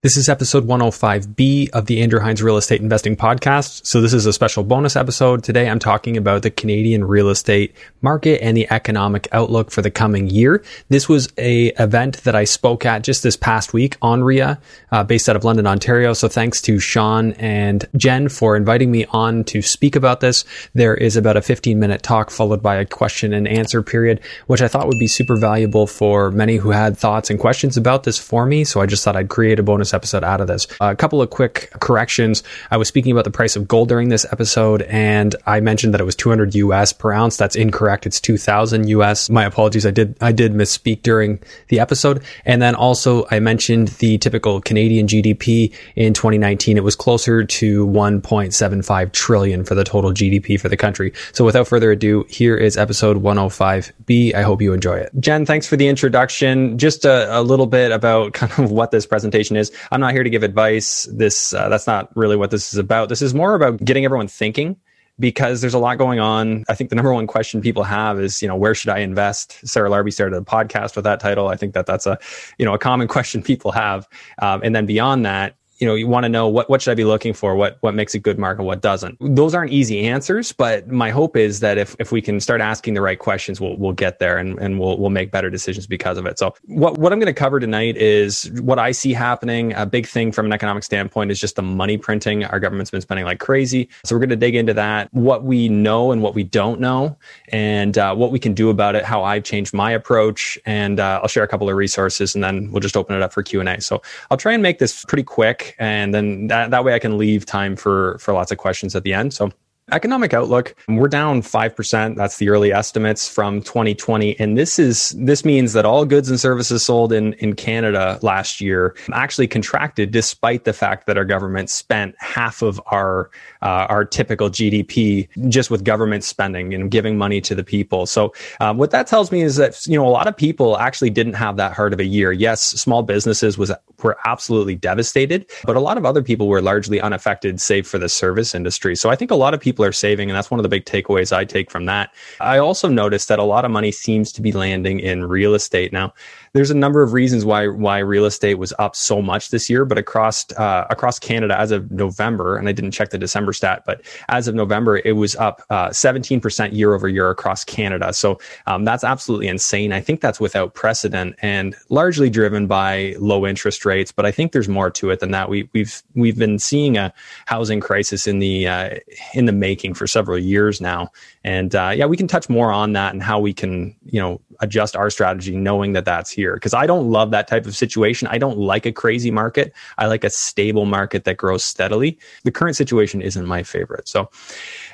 This is episode 105B of the Andrew Hines Real Estate Investing Podcast. So, this is a special bonus episode. Today, I'm talking about the Canadian real estate market and the economic outlook for the coming year. This was a event that I spoke at just this past week on RIA, uh, based out of London, Ontario. So, thanks to Sean and Jen for inviting me on to speak about this. There is about a 15 minute talk followed by a question and answer period, which I thought would be super valuable for many who had thoughts and questions about this for me. So, I just thought I'd create a bonus episode out of this. a couple of quick corrections. I was speaking about the price of gold during this episode, and I mentioned that it was 200 US per ounce. That's incorrect. It's 2000 US. My apologies. I did I did misspeak during the episode. And then also I mentioned the typical Canadian GDP in 2019. It was closer to 1.75 trillion for the total GDP for the country. So without further ado, here is episode 105B. I hope you enjoy it. Jen, thanks for the introduction. Just a, a little bit about kind of what this presentation is. I'm not here to give advice. This uh, that's not really what this is about. This is more about getting everyone thinking because there's a lot going on. I think the number one question people have is, you know, where should I invest? Sarah Larbi started a podcast with that title. I think that that's a, you know, a common question people have. Um, and then beyond that, you know, you want to know what, what should I be looking for? What, what makes a good market? What doesn't? Those aren't easy answers, but my hope is that if, if we can start asking the right questions, we'll, we'll get there and, and we'll, we'll make better decisions because of it. So what, what I'm going to cover tonight is what I see happening. A big thing from an economic standpoint is just the money printing. Our government's been spending like crazy. So we're going to dig into that, what we know and what we don't know and uh, what we can do about it, how I've changed my approach. And uh, I'll share a couple of resources and then we'll just open it up for Q&A. So I'll try and make this pretty quick and then that, that way I can leave time for for lots of questions at the end. So Economic outlook, we're down 5%. That's the early estimates from 2020. And this is, this means that all goods and services sold in, in Canada last year actually contracted despite the fact that our government spent half of our, uh, our typical GDP just with government spending and giving money to the people. So, um, what that tells me is that, you know, a lot of people actually didn't have that hard of a year. Yes, small businesses was, were absolutely devastated, but a lot of other people were largely unaffected, save for the service industry. So I think a lot of people are saving. And that's one of the big takeaways I take from that. I also noticed that a lot of money seems to be landing in real estate. Now, there's a number of reasons why why real estate was up so much this year, but across uh, across Canada as of November, and I didn't check the December stat, but as of November, it was up uh, 17% year over year across Canada. So um, that's absolutely insane. I think that's without precedent and largely driven by low interest rates. But I think there's more to it than that. We, we've we've been seeing a housing crisis in the uh, in the making for several years now, and uh, yeah, we can touch more on that and how we can you know adjust our strategy knowing that that's here because I don't love that type of situation. I don't like a crazy market. I like a stable market that grows steadily. The current situation isn't my favorite. So,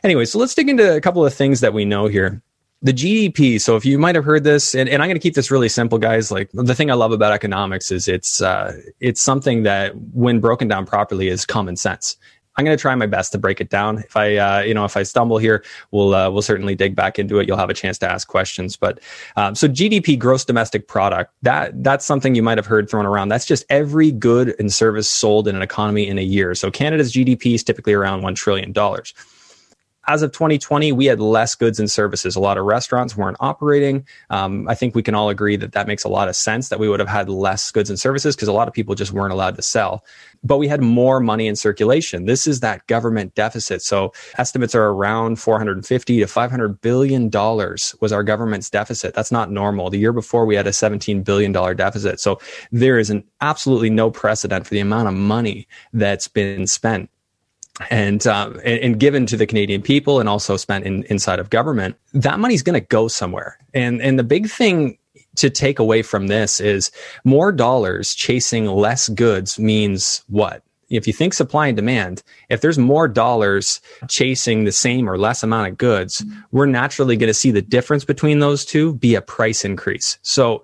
anyway, so let's dig into a couple of things that we know here the GDP. So if you might have heard this, and, and I'm going to keep this really simple, guys. Like the thing I love about economics is it's uh, it's something that, when broken down properly, is common sense. I'm going to try my best to break it down. If I, uh, you know, if I stumble here, we'll uh, we'll certainly dig back into it. You'll have a chance to ask questions. But um, so GDP, gross domestic product, that that's something you might have heard thrown around. That's just every good and service sold in an economy in a year. So Canada's GDP is typically around one trillion dollars as of 2020, we had less goods and services. A lot of restaurants weren't operating. Um, I think we can all agree that that makes a lot of sense that we would have had less goods and services because a lot of people just weren't allowed to sell. But we had more money in circulation. This is that government deficit. So estimates are around 450 to 500 billion dollars was our government's deficit. That's not normal. The year before we had a 17 billion dollar deficit. So there is an absolutely no precedent for the amount of money that's been spent and, uh, and, and given to the Canadian people and also spent in, inside of government, that money's going to go somewhere. And and the big thing to take away from this is more dollars chasing less goods means what? If you think supply and demand, if there's more dollars chasing the same or less amount of goods, we're naturally going to see the difference between those two be a price increase. So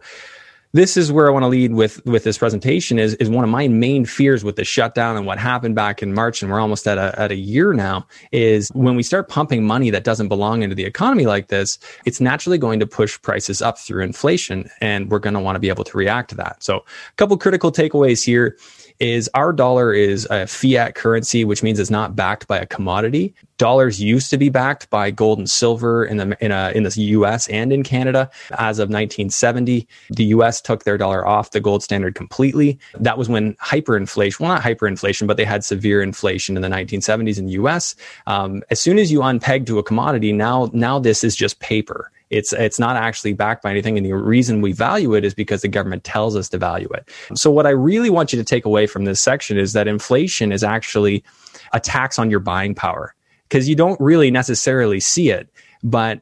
this is where I want to lead with with this presentation is is one of my main fears with the shutdown and what happened back in March and we're almost at a at a year now is when we start pumping money that doesn't belong into the economy like this, it's naturally going to push prices up through inflation and we're going to want to be able to react to that. So, a couple critical takeaways here is our dollar is a fiat currency, which means it's not backed by a commodity. Dollars used to be backed by gold and silver in the in, a, in the U.S. and in Canada. As of 1970, the U.S. took their dollar off the gold standard completely. That was when hyperinflation, well, not hyperinflation, but they had severe inflation in the 1970s in the U.S. Um, as soon as you unpeg to a commodity, now now this is just paper. It's it's not actually backed by anything, and the reason we value it is because the government tells us to value it. So what I really want you to take away from this section is that inflation is actually a tax on your buying power because you don't really necessarily see it, but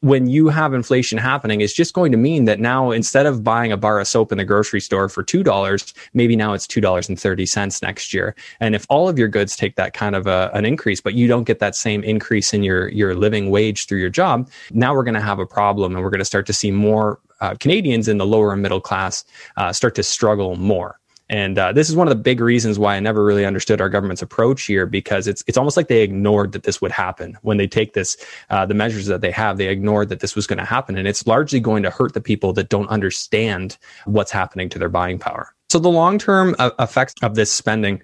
when you have inflation happening, it's just going to mean that now instead of buying a bar of soap in the grocery store for $2, maybe now it's $2.30 next year. And if all of your goods take that kind of a, an increase, but you don't get that same increase in your, your living wage through your job, now we're going to have a problem and we're going to start to see more uh, Canadians in the lower and middle class uh, start to struggle more. And uh, this is one of the big reasons why I never really understood our government's approach here, because it's it's almost like they ignored that this would happen when they take this uh, the measures that they have. They ignored that this was going to happen, and it's largely going to hurt the people that don't understand what's happening to their buying power. So the long term uh, effects of this spending.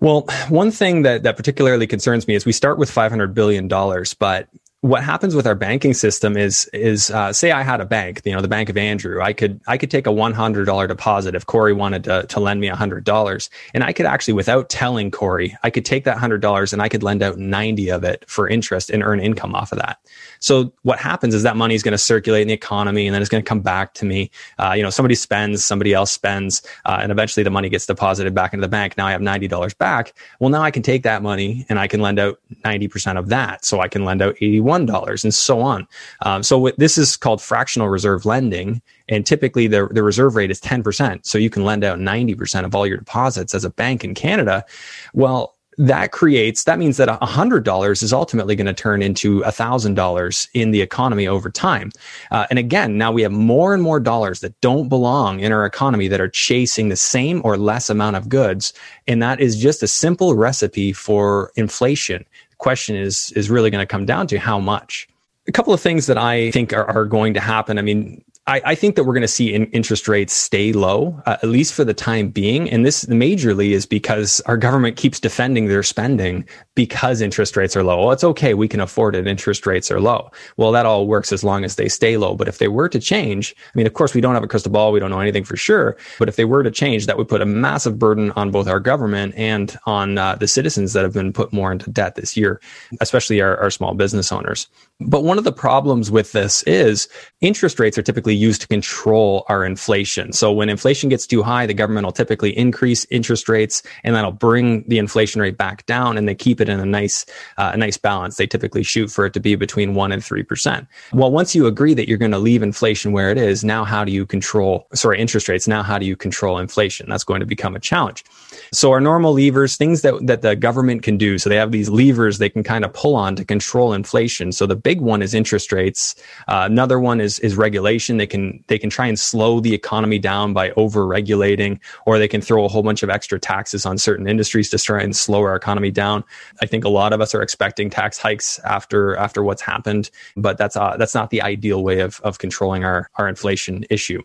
Well, one thing that that particularly concerns me is we start with five hundred billion dollars, but what happens with our banking system is is uh, say I had a bank, you know, the Bank of Andrew. I could I could take a one hundred dollar deposit if Corey wanted to, to lend me hundred dollars, and I could actually, without telling Corey, I could take that hundred dollars and I could lend out ninety of it for interest and earn income off of that. So what happens is that money is going to circulate in the economy, and then it's going to come back to me. Uh, you know, somebody spends, somebody else spends, uh, and eventually the money gets deposited back into the bank. Now I have ninety dollars back. Well, now I can take that money and I can lend out ninety percent of that. So I can lend out eighty one $1 and so on. Um, so what, this is called fractional reserve lending. And typically the, the reserve rate is 10%. So you can lend out 90% of all your deposits as a bank in Canada. Well, that creates that means that $100 is ultimately going to turn into $1000 in the economy over time uh, and again now we have more and more dollars that don't belong in our economy that are chasing the same or less amount of goods and that is just a simple recipe for inflation question is is really going to come down to how much. A couple of things that I think are, are going to happen. I mean, I, I, think that we're going to see in, interest rates stay low, uh, at least for the time being. And this majorly is because our government keeps defending their spending because interest rates are low. Well, it's okay. We can afford it. Interest rates are low. Well, that all works as long as they stay low. But if they were to change, I mean, of course, we don't have a crystal ball. We don't know anything for sure. But if they were to change, that would put a massive burden on both our government and on uh, the citizens that have been put more into debt this year, especially our, our small business owners. But one of the problems with this is interest rates are typically used to control our inflation. So when inflation gets too high, the government will typically increase interest rates and that'll bring the inflation rate back down and they keep it in a nice, uh, a nice balance. They typically shoot for it to be between one and 3%. Well, once you agree that you're going to leave inflation where it is, now how do you control, sorry, interest rates? Now how do you control inflation? That's going to become a challenge. So our normal levers, things that, that the government can do. So they have these levers they can kind of pull on to control inflation. So the big one is interest rates. Uh, another one is is regulation. They can they can try and slow the economy down by over regulating, or they can throw a whole bunch of extra taxes on certain industries to try and slow our economy down. I think a lot of us are expecting tax hikes after after what's happened, but that's uh, that's not the ideal way of of controlling our our inflation issue.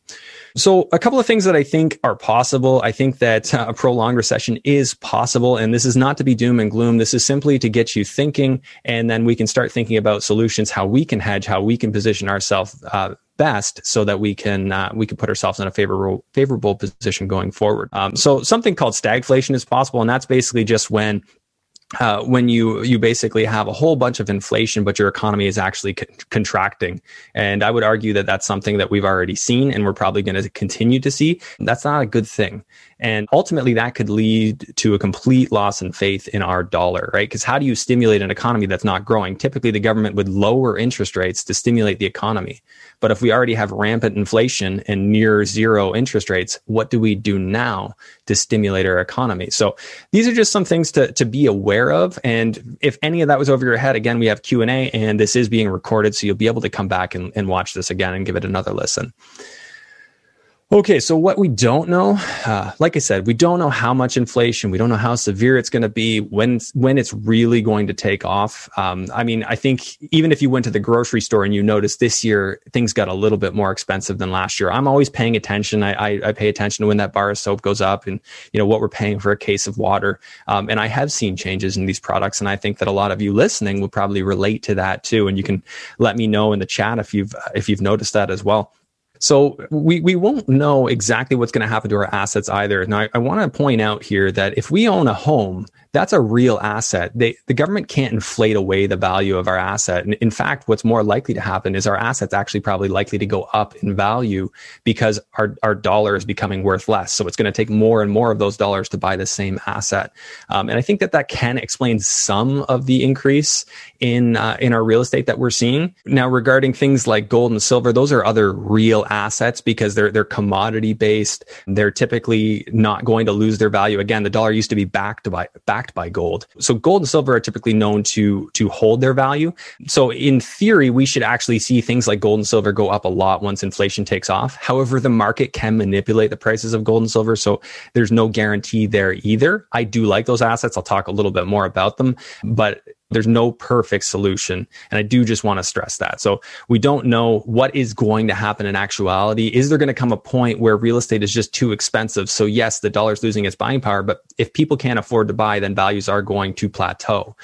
So a couple of things that I think are possible. I think that uh, a prolonged recession is possible, and this is not to be doom and gloom. This is simply to get you thinking, and then we can start thinking about solutions how we can hedge, how we can position ourselves uh, best, so that we can uh, we can put ourselves in a favorable favorable position going forward. Um, so something called stagflation is possible, and that's basically just when uh, when you you basically have a whole bunch of inflation, but your economy is actually co- contracting. And I would argue that that's something that we've already seen, and we're probably going to continue to see. That's not a good thing. And ultimately, that could lead to a complete loss in faith in our dollar, right? Because how do you stimulate an economy that's not growing? Typically, the government would lower interest rates to stimulate the economy. But if we already have rampant inflation and near zero interest rates, what do we do now to stimulate our economy? So these are just some things to, to be aware of. And if any of that was over your head, again, we have Q&A and this is being recorded. So you'll be able to come back and, and watch this again and give it another listen. Okay, so what we don't know, uh, like I said, we don't know how much inflation. We don't know how severe it's going to be when when it's really going to take off. Um, I mean, I think even if you went to the grocery store and you noticed this year things got a little bit more expensive than last year, I'm always paying attention. I, I, I pay attention to when that bar of soap goes up and you know what we're paying for a case of water. Um, and I have seen changes in these products, and I think that a lot of you listening will probably relate to that too. And you can let me know in the chat if you've if you've noticed that as well. So we, we won't know exactly what's going to happen to our assets either. Now, I, I want to point out here that if we own a home, that's a real asset. They, the government can't inflate away the value of our asset. And in fact, what's more likely to happen is our assets actually probably likely to go up in value because our, our dollar is becoming worth less. So it's going to take more and more of those dollars to buy the same asset. Um, and I think that that can explain some of the increase in, uh, in our real estate that we're seeing. Now, regarding things like gold and silver, those are other real assets because they're, they're commodity based. They're typically not going to lose their value. Again, the dollar used to be backed by, backed backed by gold. So gold and silver are typically known to, to hold their value. So in theory, we should actually see things like gold and silver go up a lot once inflation takes off. However, the market can manipulate the prices of gold and silver. So there's no guarantee there either. I do like those assets. I'll talk a little bit more about them, but there's no perfect solution. And I do just want to stress that. So we don't know what is going to happen in actuality. Is there going to come a point where real estate is just too expensive? So yes, the dollar's losing its buying power, but if people can't afford to buy, then values are going to plateau.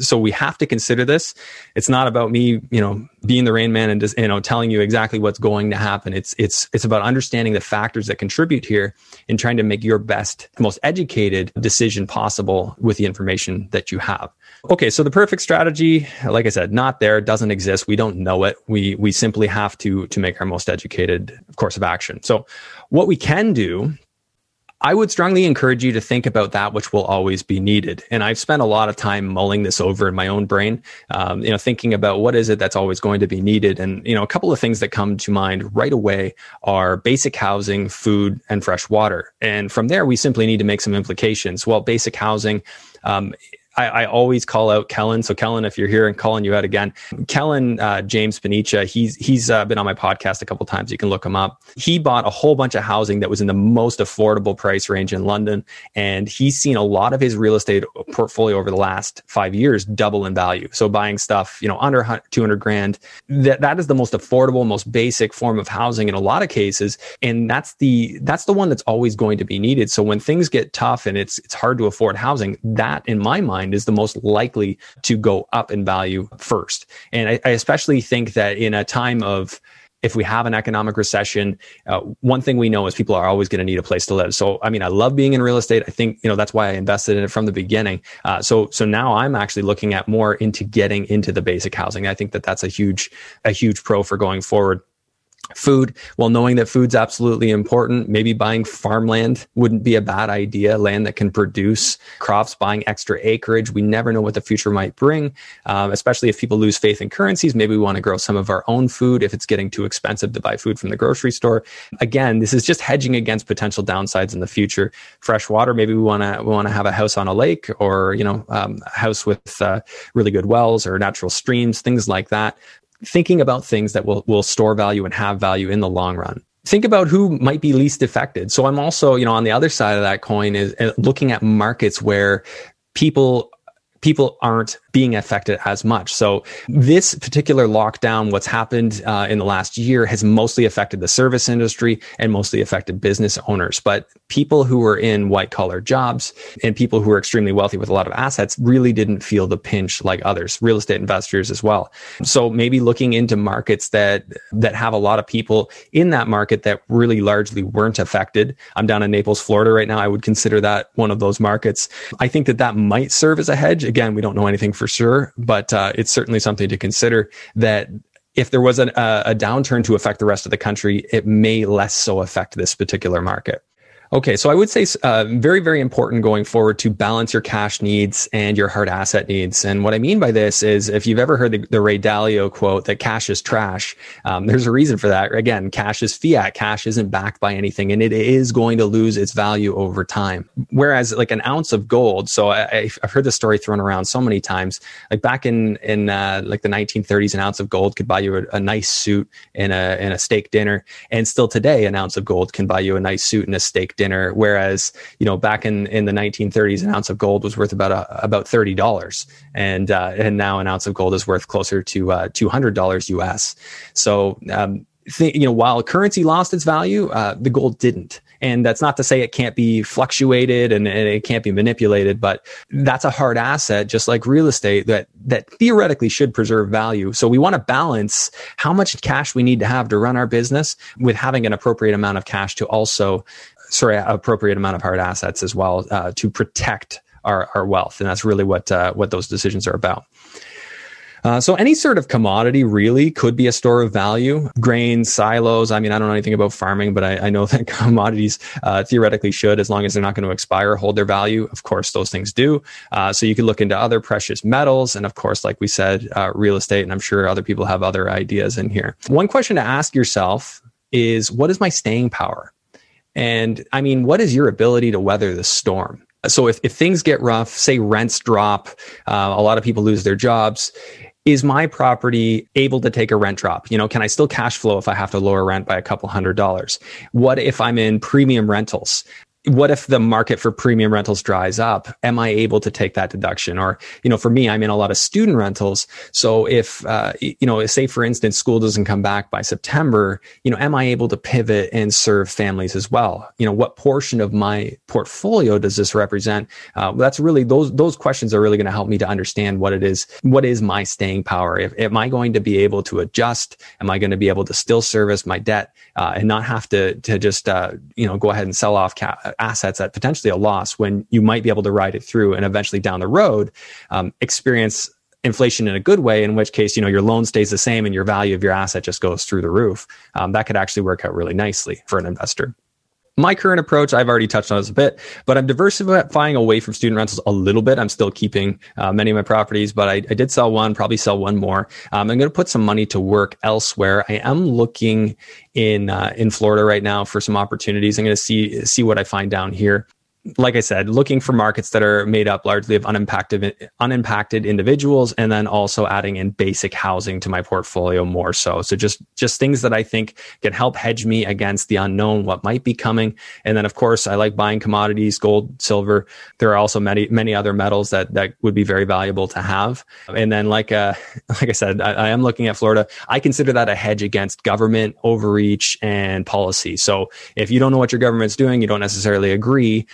So we have to consider this. It's not about me, you know, being the rain man and just, you know, telling you exactly what's going to happen. It's, it's, it's about understanding the factors that contribute here and trying to make your best, most educated decision possible with the information that you have. Okay, so the perfect strategy, like I said, not there, doesn't exist. We don't know it. We we simply have to to make our most educated course of action. So what we can do I would strongly encourage you to think about that which will always be needed. And I've spent a lot of time mulling this over in my own brain, um, you know, thinking about what is it that's always going to be needed. And, you know, a couple of things that come to mind right away are basic housing, food, and fresh water. And from there, we simply need to make some implications. Well, basic housing, um, I, I, always call out Kellen. So Kellen, if you're here and calling you out again, Kellen uh, James Panicha, he's he's uh, been on my podcast a couple times. You can look him up. He bought a whole bunch of housing that was in the most affordable price range in London, and he's seen a lot of his real estate portfolio over the last five years double in value. So buying stuff, you know, under 200 grand, that that is the most affordable, most basic form of housing in a lot of cases, and that's the that's the one that's always going to be needed. So when things get tough and it's it's hard to afford housing, that in my mind mind is the most likely to go up in value first. And I, I especially think that in a time of if we have an economic recession, uh, one thing we know is people are always going to need a place to live. So, I mean, I love being in real estate. I think you know that's why I invested in it from the beginning. Uh, so, so now I'm actually looking at more into getting into the basic housing. I think that that's a huge, a huge pro for going forward food well knowing that food's absolutely important maybe buying farmland wouldn't be a bad idea land that can produce crops buying extra acreage. We never know what the future might bring um, especially if people lose faith in currencies. Maybe we want to grow some of our own food if it's getting too expensive to buy food from the grocery store. Again this is just hedging against potential downsides in the future. Fresh water maybe we want to we want to have a house on a lake or you know um, a house with uh, really good wells or natural streams things like that thinking about things that will, will store value and have value in the long run think about who might be least affected. So I'm also, you know, on the other side of that coin is uh, looking at markets where people people aren't being affected as much. So this particular lockdown, what's happened uh, in the last year has mostly affected the service industry and mostly affected business owners. But people who were in white collar jobs and people who are extremely wealthy with a lot of assets really didn't feel the pinch like others, real estate investors as well. So maybe looking into markets that, that have a lot of people in that market that really largely weren't affected. I'm down in Naples, Florida right now. I would consider that one of those markets. I think that that might serve as a hedge again, we don't know anything for sure, but uh, it's certainly something to consider that if there was an, uh, a downturn to affect the rest of the country, it may less so affect this particular market. Okay, so I would say uh, very, very important going forward to balance your cash needs and your hard asset needs. And what I mean by this is if you've ever heard the, the Ray Dalio quote that cash is trash, um, there's a reason for that. Again, cash is fiat. Cash isn't backed by anything and it is going to lose its value over time. Whereas like an ounce of gold, so I, have heard this story thrown around so many times. Like back in, in uh, like the 1930s, an ounce of gold could buy you a, a nice suit and a, and a steak dinner. And still today, an ounce of gold can buy you a nice suit and a steak dinner dinner. Whereas, you know, back in, in the 1930s, an ounce of gold was worth about, a, about $30. And, uh, and now an ounce of gold is worth closer to, uh, $200 US. So, um, th- you know, while currency lost its value, uh, the gold didn't. And that's not to say it can't be fluctuated and, and, it can't be manipulated, but that's a hard asset, just like real estate that, that theoretically should preserve value. So we want to balance how much cash we need to have to run our business with having an appropriate amount of cash to also sorry, appropriate amount of hard assets as well uh, to protect our, our wealth. And that's really what, uh, what those decisions are about. Uh, so any sort of commodity really could be a store of value. Grains, silos. I mean, I don't know anything about farming, but I, I know that commodities uh, theoretically should, as long as they're not going to expire, hold their value. Of course, those things do. Uh, so you could look into other precious metals, and of course, like we said, uh, real estate. And I'm sure other people have other ideas in here. One question to ask yourself is, what is my staying power? And I mean, what is your ability to weather the storm? So if, if things get rough, say rents drop, uh, a lot of people lose their jobs. Is my property able to take a rent drop? You know, can I still cash flow if I have to lower rent by a couple hundred dollars? What if I'm in premium rentals? What if the market for premium rentals dries up? Am I able to take that deduction? Or, you know, for me, I'm in a lot of student rentals. So if, uh, you know, say for instance, school doesn't come back by September, you know, am I able to pivot and serve families as well? You know, what portion of my portfolio does this represent? Uh, that's really those, those questions are really going to help me to understand what it is. What is my staying power? If, am I going to be able to adjust? Am I going to be able to still service my debt, uh, and not have to, to just, uh, you know, go ahead and sell off cap assets at potentially a loss when you might be able to ride it through and eventually down the road um, experience inflation in a good way, in which case, you know, your loan stays the same and your value of your asset just goes through the roof. Um, that could actually work out really nicely for an investor. My current approach, I've already touched on this a bit, but I'm diversifying away from student rentals a little bit. I'm still keeping uh, many of my properties, but I, I, did sell one, probably sell one more. Um, I'm going to put some money to work elsewhere. I am looking in uh, in Florida right now for some opportunities. I'm going to see see what I find down here like I said, looking for markets that are made up largely of unimpacted, unimpacted individuals, and then also adding in basic housing to my portfolio more so. So just just things that I think can help hedge me against the unknown, what might be coming. And then of course, I like buying commodities, gold, silver. There are also many many other metals that that would be very valuable to have. And then like uh like I said, I, I am looking at Florida. I consider that a hedge against government overreach and policy. So if you don't know what your government's doing, you don't necessarily agree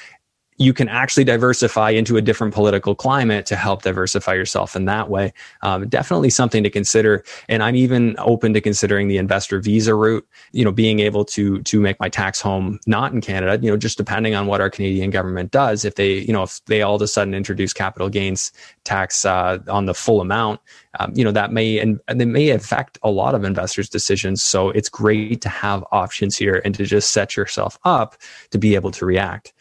you can actually diversify into a different political climate to help diversify yourself in that way. Um, definitely something to consider. And I'm even open to considering the investor visa route, you know, being able to, to make my tax home not in Canada, you know, just depending on what our Canadian government does. If they, you know, if they all of a sudden introduce capital gains tax, uh, on the full amount, um, you know, that may, and, they may affect a lot of investors' decisions. So it's great to have options here and to just set yourself up to be able to react.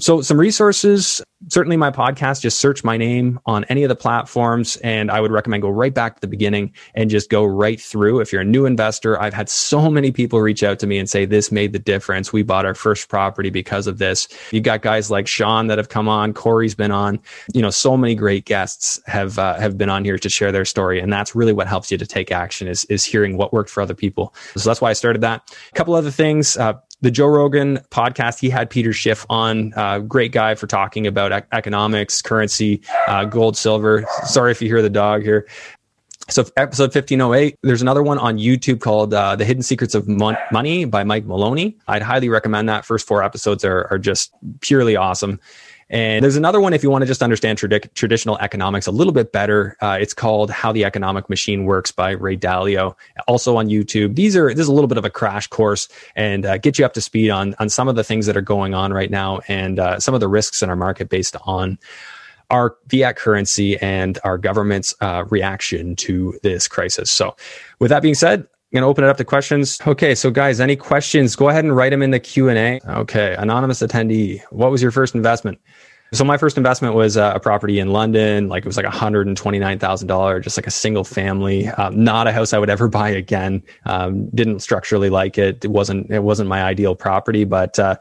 So, some resources certainly my podcast, just search my name on any of the platforms. And I would recommend go right back to the beginning and just go right through. If you're a new investor, I've had so many people reach out to me and say, this made the difference. We bought our first property because of this. You've got guys like Sean that have come on. Corey's been on, you know, so many great guests have, uh, have been on here to share their story. And that's really what helps you to take action is, is hearing what worked for other people. So that's why I started that. A couple other things, uh, the Joe Rogan podcast, he had Peter Schiff on, uh, great guy for talking about ec- economics, currency, uh, gold, silver. Sorry if you hear the dog here. So episode 1508, there's another one on YouTube called uh, The Hidden Secrets of Mon- Money by Mike Maloney. I'd highly recommend that. First four episodes are, are just purely awesome. And there's another one if you want to just understand tradi- traditional economics a little bit better. Uh, it's called How the Economic Machine Works by Ray Dalio, also on YouTube. These are this is a little bit of a crash course and uh, get you up to speed on on some of the things that are going on right now and uh, some of the risks in our market based on our fiat currency and our government's uh, reaction to this crisis. So, with that being said, going to open it up to questions. Okay, so guys, any questions? Go ahead and write them in the Q and A. Okay, anonymous attendee, what was your first investment? So my first investment was uh, a property in London. Like it was like $129,000, just like a single family, um, not a house I would ever buy again. Um, didn't structurally like it. It wasn't, it wasn't my ideal property, but, uh,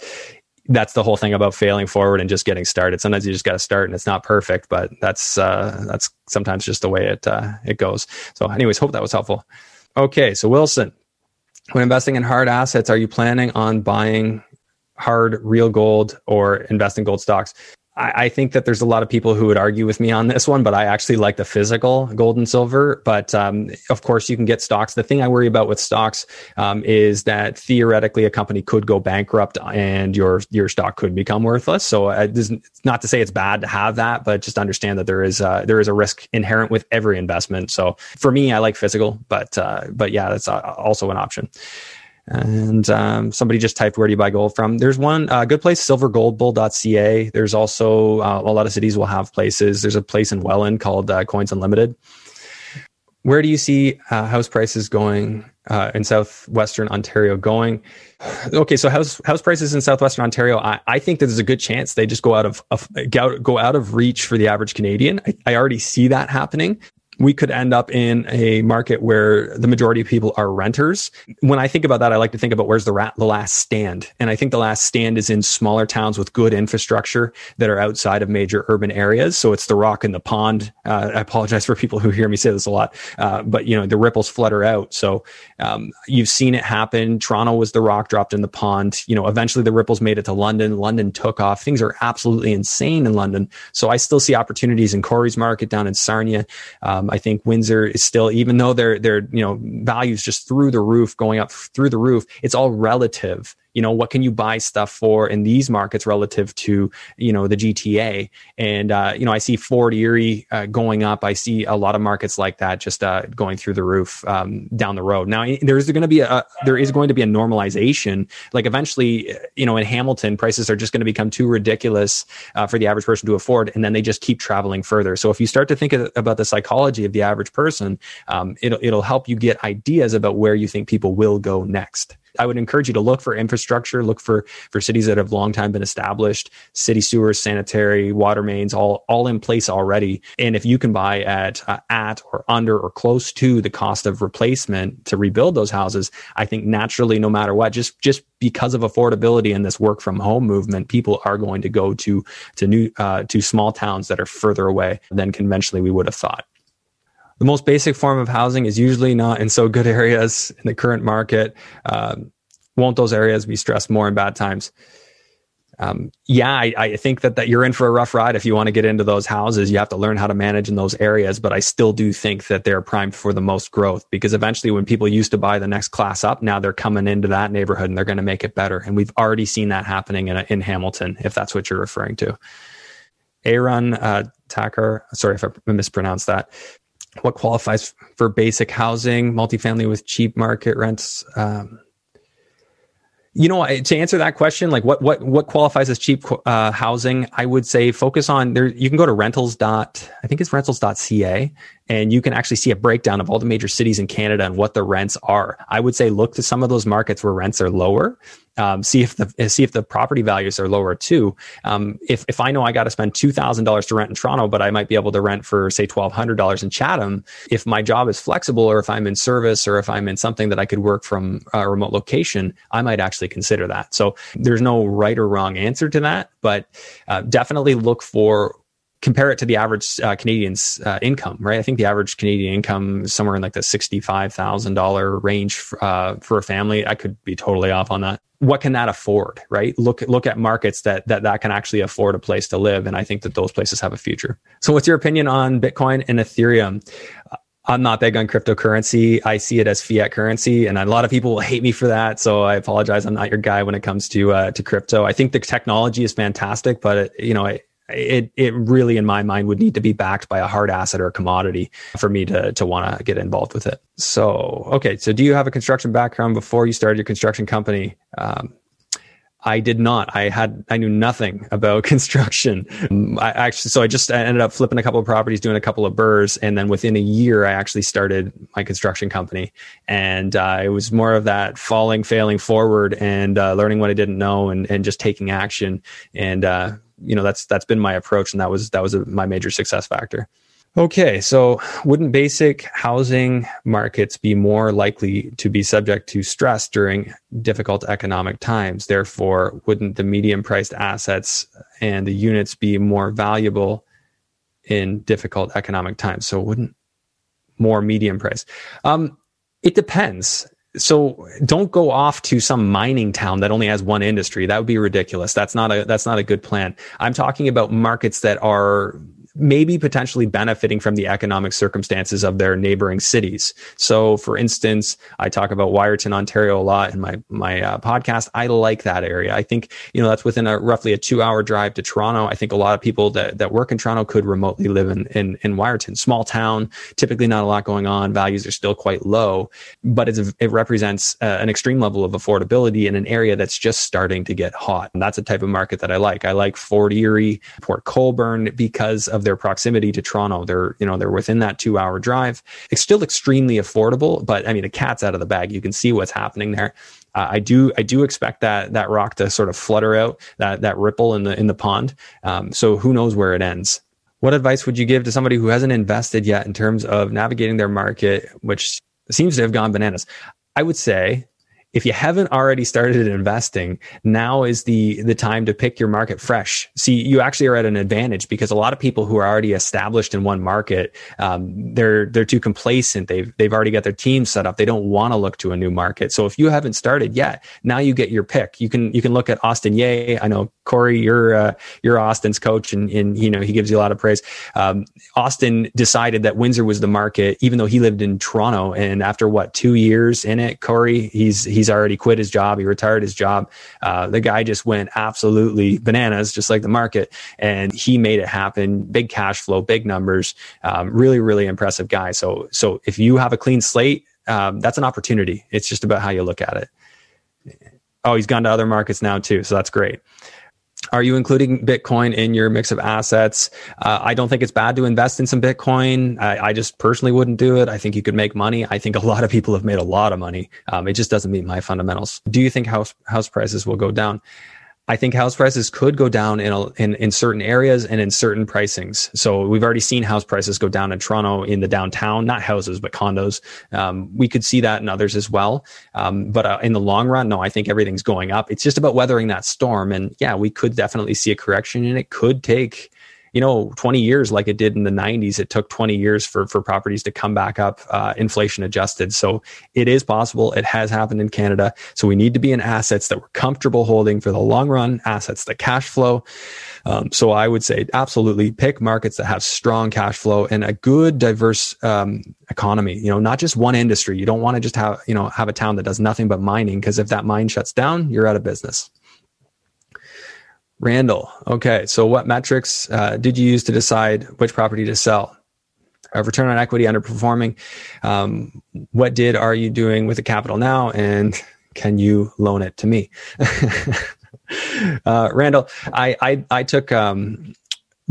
that's the whole thing about failing forward and just getting started. Sometimes you just got to start and it's not perfect, but that's, uh, that's sometimes just the way it, uh, it goes. So anyways, hope that was helpful. Okay. So Wilson, when investing in hard assets, are you planning on buying hard real gold or investing gold stocks? I, I, think that there's a lot of people who would argue with me on this one, but I actually like the physical gold and silver. But um, of course, you can get stocks. The thing I worry about with stocks um, is that theoretically a company could go bankrupt and your your stock could become worthless. So uh, it's not to say it's bad to have that, but just understand that there is uh, there is a risk inherent with every investment. So for me, I like physical, but uh, but yeah, that's uh, also an option. And um, somebody just typed, where do you buy gold from? There's one uh, good place, silvergoldbull.ca. There's also uh, a lot of cities will have places. There's a place in Welland called uh, Coins Unlimited. Where do you see uh, house prices going uh, in southwestern Ontario going? Okay, so house house prices in southwestern Ontario, I, I think that there's a good chance they just go out of, of go out of reach for the average Canadian. I, I already see that happening we could end up in a market where the majority of people are renters. When I think about that, I like to think about where's the, rat, the last stand. And I think the last stand is in smaller towns with good infrastructure that are outside of major urban areas. So it's the rock and the pond. Uh, I apologize for people who hear me say this a lot, uh, but you know, the ripples flutter out. So um, you've seen it happen. Toronto was the rock dropped in the pond. You know, eventually the ripples made it to London. London took off. Things are absolutely insane in London. So I still see opportunities in Corey's Market down in Sarnia. Um, I think Windsor is still, even though their their you know values just through the roof, going up through the roof, it's all relative you know what can you buy stuff for in these markets relative to you know the gta and uh, you know i see fort erie uh, going up. I see a lot of markets like that just uh, going through the roof um, down the road. Now there's going to be a there is going to be a normalization. Like eventually you know in hamilton prices are just going to become too ridiculous uh, for the average person to afford and then they just keep traveling further. So if you start to think about the psychology of the average person um, it'll, it'll help you get ideas about where you think people will go next I would encourage you to look for infrastructure, look for for cities that have long time been established, city sewers, sanitary, water mains, all all in place already. And if you can buy at uh, at or under or close to the cost of replacement to rebuild those houses, I think naturally, no matter what, just just because of affordability and this work from home movement, people are going to go to to new uh, to small towns that are further away than conventionally we would have thought. The most basic form of housing is usually not in so good areas in the current market. Um, won't those areas be stressed more in bad times? Um, yeah, I, I, think that, that you're in for a rough ride if you want to get into those houses. You have to learn how to manage in those areas, but I still do think that they're primed for the most growth because eventually when people used to buy the next class up, now they're coming into that neighborhood and they're going to make it better. And we've already seen that happening in, in Hamilton, if that's what you're referring to. Aaron uh, Tacker, sorry if I mispronounced that what qualifies for basic housing, multifamily with cheap market rents. Um, you know, to answer that question, like what what what qualifies as cheap uh, housing, I would say focus on there. You can go to rentals dot I think it's rentals.ca, and you can actually see a breakdown of all the major cities in Canada and what the rents are. I would say look to some of those markets where rents are lower um, see if the see if the property values are lower too. Um, if if I know I got to spend two thousand dollars to rent in Toronto, but I might be able to rent for say twelve hundred dollars in Chatham, if my job is flexible, or if I'm in service, or if I'm in something that I could work from a remote location, I might actually consider that. So there's no right or wrong answer to that, but uh, definitely look for compare it to the average uh, Canadian's uh, income, right? I think the average Canadian income is somewhere in like the sixty-five thousand dollar range uh, for a family. I could be totally off on that. What can that afford, right? Look look at markets that that that can actually afford a place to live, and I think that those places have a future. So, what's your opinion on Bitcoin and Ethereum? Uh, I'm not big on cryptocurrency. I see it as fiat currency, and a lot of people will hate me for that. So I apologize. I'm not your guy when it comes to uh, to crypto. I think the technology is fantastic, but it, you know, it, it it really in my mind would need to be backed by a hard asset or a commodity for me to to want to get involved with it. So okay, so do you have a construction background before you started your construction company? Um, I did not. I had, I knew nothing about construction. I actually, so I just I ended up flipping a couple of properties, doing a couple of burrs, And then within a year, I actually started my construction company. And uh, it was more of that falling, failing forward and uh, learning what I didn't know and, and just taking action. And, uh, you know, that's, that's been my approach. And that was, that was a, my major success factor. Okay, so wouldn't basic housing markets be more likely to be subject to stress during difficult economic times? Therefore, wouldn't the medium priced assets and the units be more valuable in difficult economic times? So, wouldn't more medium price? Um, it depends. So don't go off to some mining town that only has one industry. That would be ridiculous. That's not a that's not a good plan. I'm talking about markets that are maybe potentially benefiting from the economic circumstances of their neighboring cities. So, for instance, I talk about Wiarton, Ontario a lot in my my uh, podcast. I like that area. I think you know that's within a roughly a two hour drive to Toronto. I think a lot of people that that work in Toronto could remotely live in in, in Wiarton, small town, typically not a lot going on. Values are still quite low, but a, it represents uh, an extreme level of affordability in an area that's just starting to get hot. And that's a type of market that I like. I like Fort Erie, Port Colborne because of their proximity to Toronto. They're, you know, they're within that two hour drive. It's still extremely affordable, but I mean, the cat's out of the bag. You can see what's happening there. Uh, I do, I do expect that, that rock to sort of flutter out that, that ripple in the, in the pond. Um, so who knows where it ends. What advice would you give to somebody who hasn't invested yet in terms of navigating their market, which seems to have gone bananas? I would say if you haven't already started investing, now is the the time to pick your market fresh. See, you actually are at an advantage because a lot of people who are already established in one market, um, they're they're too complacent. They've they've already got their team set up. They don't want to look to a new market. So if you haven't started yet, now you get your pick. You can you can look at Austin Yeh. I know Corey, you're uh, you're Austin's coach, and and you know he gives you a lot of praise. Um, Austin decided that Windsor was the market, even though he lived in Toronto. And after what two years in it, Corey, he's he's already quit his job. He retired his job. Uh, the guy just went absolutely bananas, just like the market, and he made it happen. Big cash flow, big numbers. Um, really, really impressive guy. So, so if you have a clean slate, um, that's an opportunity. It's just about how you look at it. Oh, he's gone to other markets now too, so that's great. Are you including Bitcoin in your mix of assets? Uh, I don't think it's bad to invest in some Bitcoin. I, I, just personally wouldn't do it. I think you could make money. I think a lot of people have made a lot of money. Um, it just doesn't meet my fundamentals. Do you think house house prices will go down? I think house prices could go down in, a, in, in certain areas and in certain pricings. So we've already seen house prices go down in Toronto in the downtown, not houses but condos. Um, we could see that in others as well. Um, but uh, in the long run, no, I think everything's going up. It's just about weathering that storm. And yeah, we could definitely see a correction, and it could take you know, 20 years like it did in the 90s. It took 20 years for, for properties to come back up, uh, inflation adjusted. So it is possible. It has happened in Canada. So we need to be in assets that we're comfortable holding for the long run, assets that cash flow. Um, so I would say absolutely pick markets that have strong cash flow and a good diverse um, economy. You know, not just one industry. You don't want to just have you know have a town that does nothing but mining because if that mine shuts down, you're out of business. Randall. Okay. So what metrics uh, did you use to decide which property to sell? Return on equity underperforming. Um, what did are you doing with the capital now? And can you loan it to me? uh, Randall, I, I, I took, um,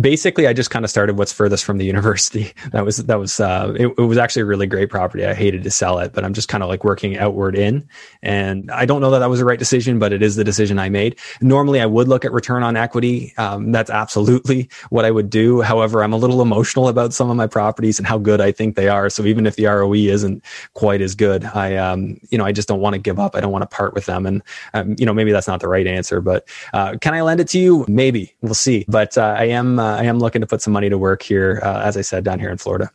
basically I just kind of started what's furthest from the university. That was that was uh, it, it, was actually a really great property. I hated to sell it, but I'm just kind of like working outward in, and I don't know that that was the right decision, but it is the decision I made. Normally, I would look at return on equity. Um, that's absolutely what I would do. However, I'm a little emotional about some of my properties and how good I think they are. So even if the ROE isn't quite as good, I um, you know I just don't want to give up. I don't want to part with them, and um, you know maybe that's not the right answer, but uh, can I lend it to you? Maybe we'll see. But uh, I am. Uh, I am looking to put some money to work here, uh, as I said, down here in Florida.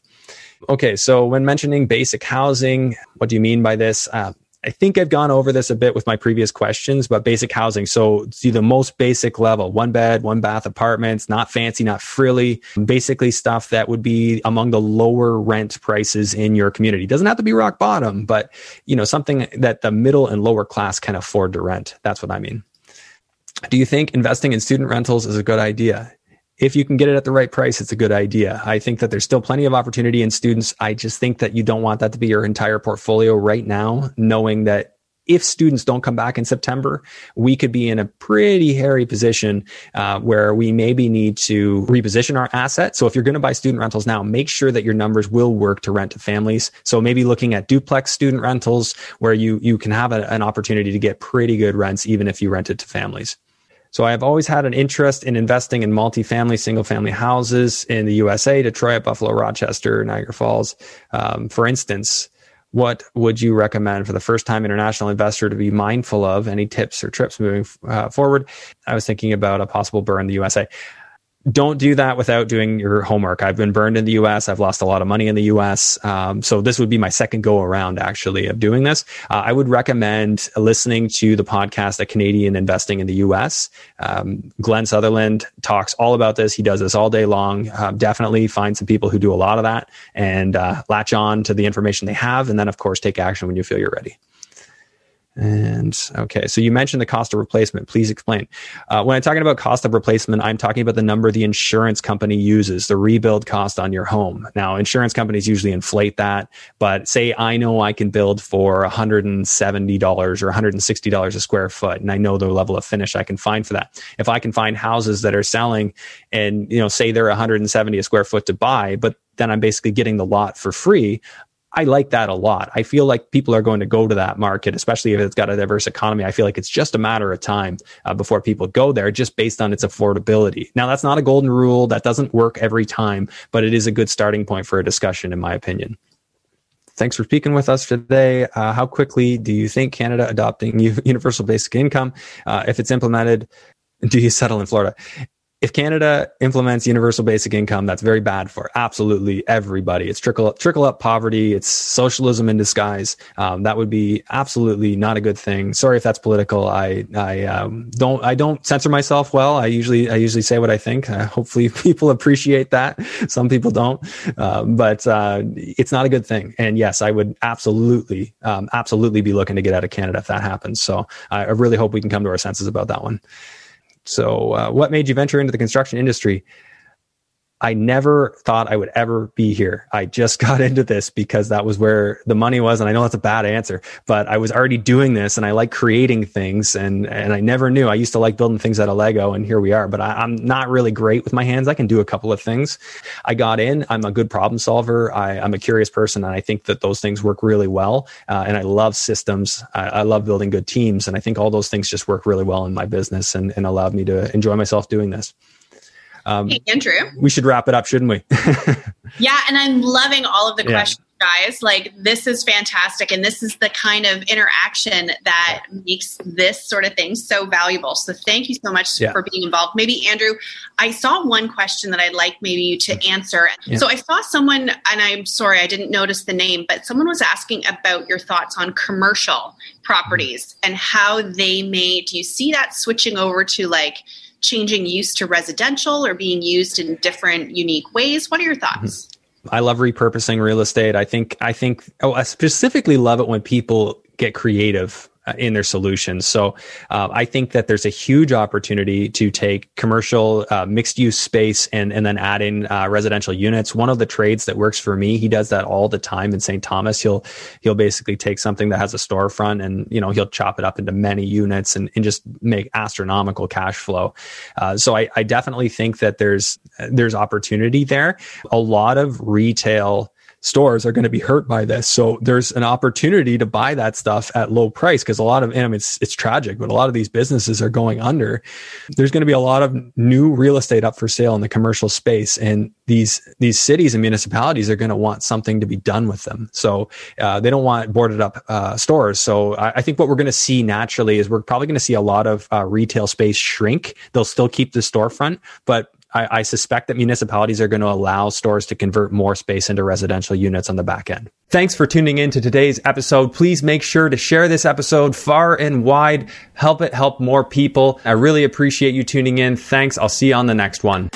Okay, so when mentioning basic housing, what do you mean by this? Uh, I think I've gone over this a bit with my previous questions, but basic housing. So see the most basic level, one bed, one bath apartments, not fancy, not frilly, basically stuff that would be among the lower rent prices in your community. Doesn't have to be rock bottom, but you know, something that the middle and lower class can afford to rent. That's what I mean. Do you think investing in student rentals is a good idea? If you can get it at the right price, it's a good idea. I think that there's still plenty of opportunity in students. I just think that you don't want that to be your entire portfolio right now, knowing that if students don't come back in September, we could be in a pretty hairy position uh, where we maybe need to reposition our asset. So if you're going to buy student rentals now, make sure that your numbers will work to rent to families. So maybe looking at duplex student rentals where you you can have a, an opportunity to get pretty good rents even if you rent it to families. So I've always had an interest in investing in multifamily, single family houses in the USA, Detroit, Buffalo, Rochester, Niagara Falls. Um, for instance, what would you recommend for the first time international investor to be mindful of? Any tips or trips moving uh, forward? I was thinking about a possible burn in the USA don't do that without doing your homework. I've been burned in the US. I've lost a lot of money in the US. Um, so this would be my second go around actually of doing this. Uh, I would recommend listening to the podcast, A Canadian Investing in the US. Um, Glenn Sutherland talks all about this. He does this all day long. Uh, definitely find some people who do a lot of that and uh, latch on to the information they have. And then, of course, take action when you feel you're ready. And okay, so you mentioned the cost of replacement. Please explain. Uh, when I'm talking about cost of replacement, I'm talking about the number the insurance company uses, the rebuild cost on your home. Now, insurance companies usually inflate that, but say I know I can build for $170 or $160 a square foot, and I know the level of finish I can find for that. If I can find houses that are selling and, you know, say they're 170 a square foot to buy, but then I'm basically getting the lot for free. I like that a lot. I feel like people are going to go to that market, especially if it's got a diverse economy. I feel like it's just a matter of time uh, before people go there just based on its affordability. Now, that's not a golden rule. That doesn't work every time, but it is a good starting point for a discussion, in my opinion. Thanks for speaking with us today. Uh, how quickly do you think Canada adopting universal basic income, uh, if it's implemented, do you settle in Florida? If Canada implements universal basic income, that's very bad for absolutely everybody. It's trickle up, trickle up poverty. It's socialism in disguise. Um, that would be absolutely not a good thing. Sorry if that's political. I I um, don't I don't censor myself well. I usually I usually say what I think. Uh, hopefully people appreciate that. Some people don't, uh, but uh, it's not a good thing. And yes, I would absolutely um, absolutely be looking to get out of Canada if that happens. So I really hope we can come to our senses about that one. So, uh, what made you venture into the construction industry? I never thought I would ever be here. I just got into this because that was where the money was. And I know that's a bad answer, but I was already doing this and I like creating things and, and I never knew. I used to like building things out of Lego and here we are, but I, am not really great with my hands. I can do a couple of things. I got in. I'm a good problem solver. I, am a curious person and I think that those things work really well. Uh, and I love systems. I, I, love building good teams. And I think all those things just work really well in my business and, and allowed me to enjoy myself doing this. Um, hey, Andrew. We should wrap it up, shouldn't we? yeah, and I'm loving all of the yeah. questions, guys. Like, this is fantastic. And this is the kind of interaction that makes this sort of thing so valuable. So, thank you so much yeah. for being involved. Maybe, Andrew, I saw one question that I'd like maybe you to answer. Yeah. So, I saw someone, and I'm sorry, I didn't notice the name, but someone was asking about your thoughts on commercial properties and how they may, do you see that switching over to like, changing use to residential or being used in different unique ways? What are your thoughts? Mm-hmm. I love repurposing real estate. I think I think oh, I specifically love it when people get creative in their solutions. So uh, I think that there's a huge opportunity to take commercial uh, mixed use space and and then add in uh, residential units. One of the trades that works for me, he does that all the time in St. Thomas. He'll he'll basically take something that has a storefront and you know he'll chop it up into many units and, and just make astronomical cash flow. Uh, so I, I definitely think that there's there's opportunity there. A lot of retail stores are going to be hurt by this. So there's an opportunity to buy that stuff at low price because a lot of, and I mean, it's, it's tragic, but a lot of these businesses are going under. There's going to be a lot of new real estate up for sale in the commercial space. And these, these cities and municipalities are going to want something to be done with them. So, uh, they don't want boarded up, uh, stores. So I, I, think what we're going to see naturally is we're probably going to see a lot of, uh, retail space shrink. They'll still keep the storefront, but I, I suspect that municipalities are going to allow stores to convert more space into residential units on the back end. Thanks for tuning in to today's episode. Please make sure to share this episode far and wide. Help it help more people. I really appreciate you tuning in. Thanks. I'll see you on the next one.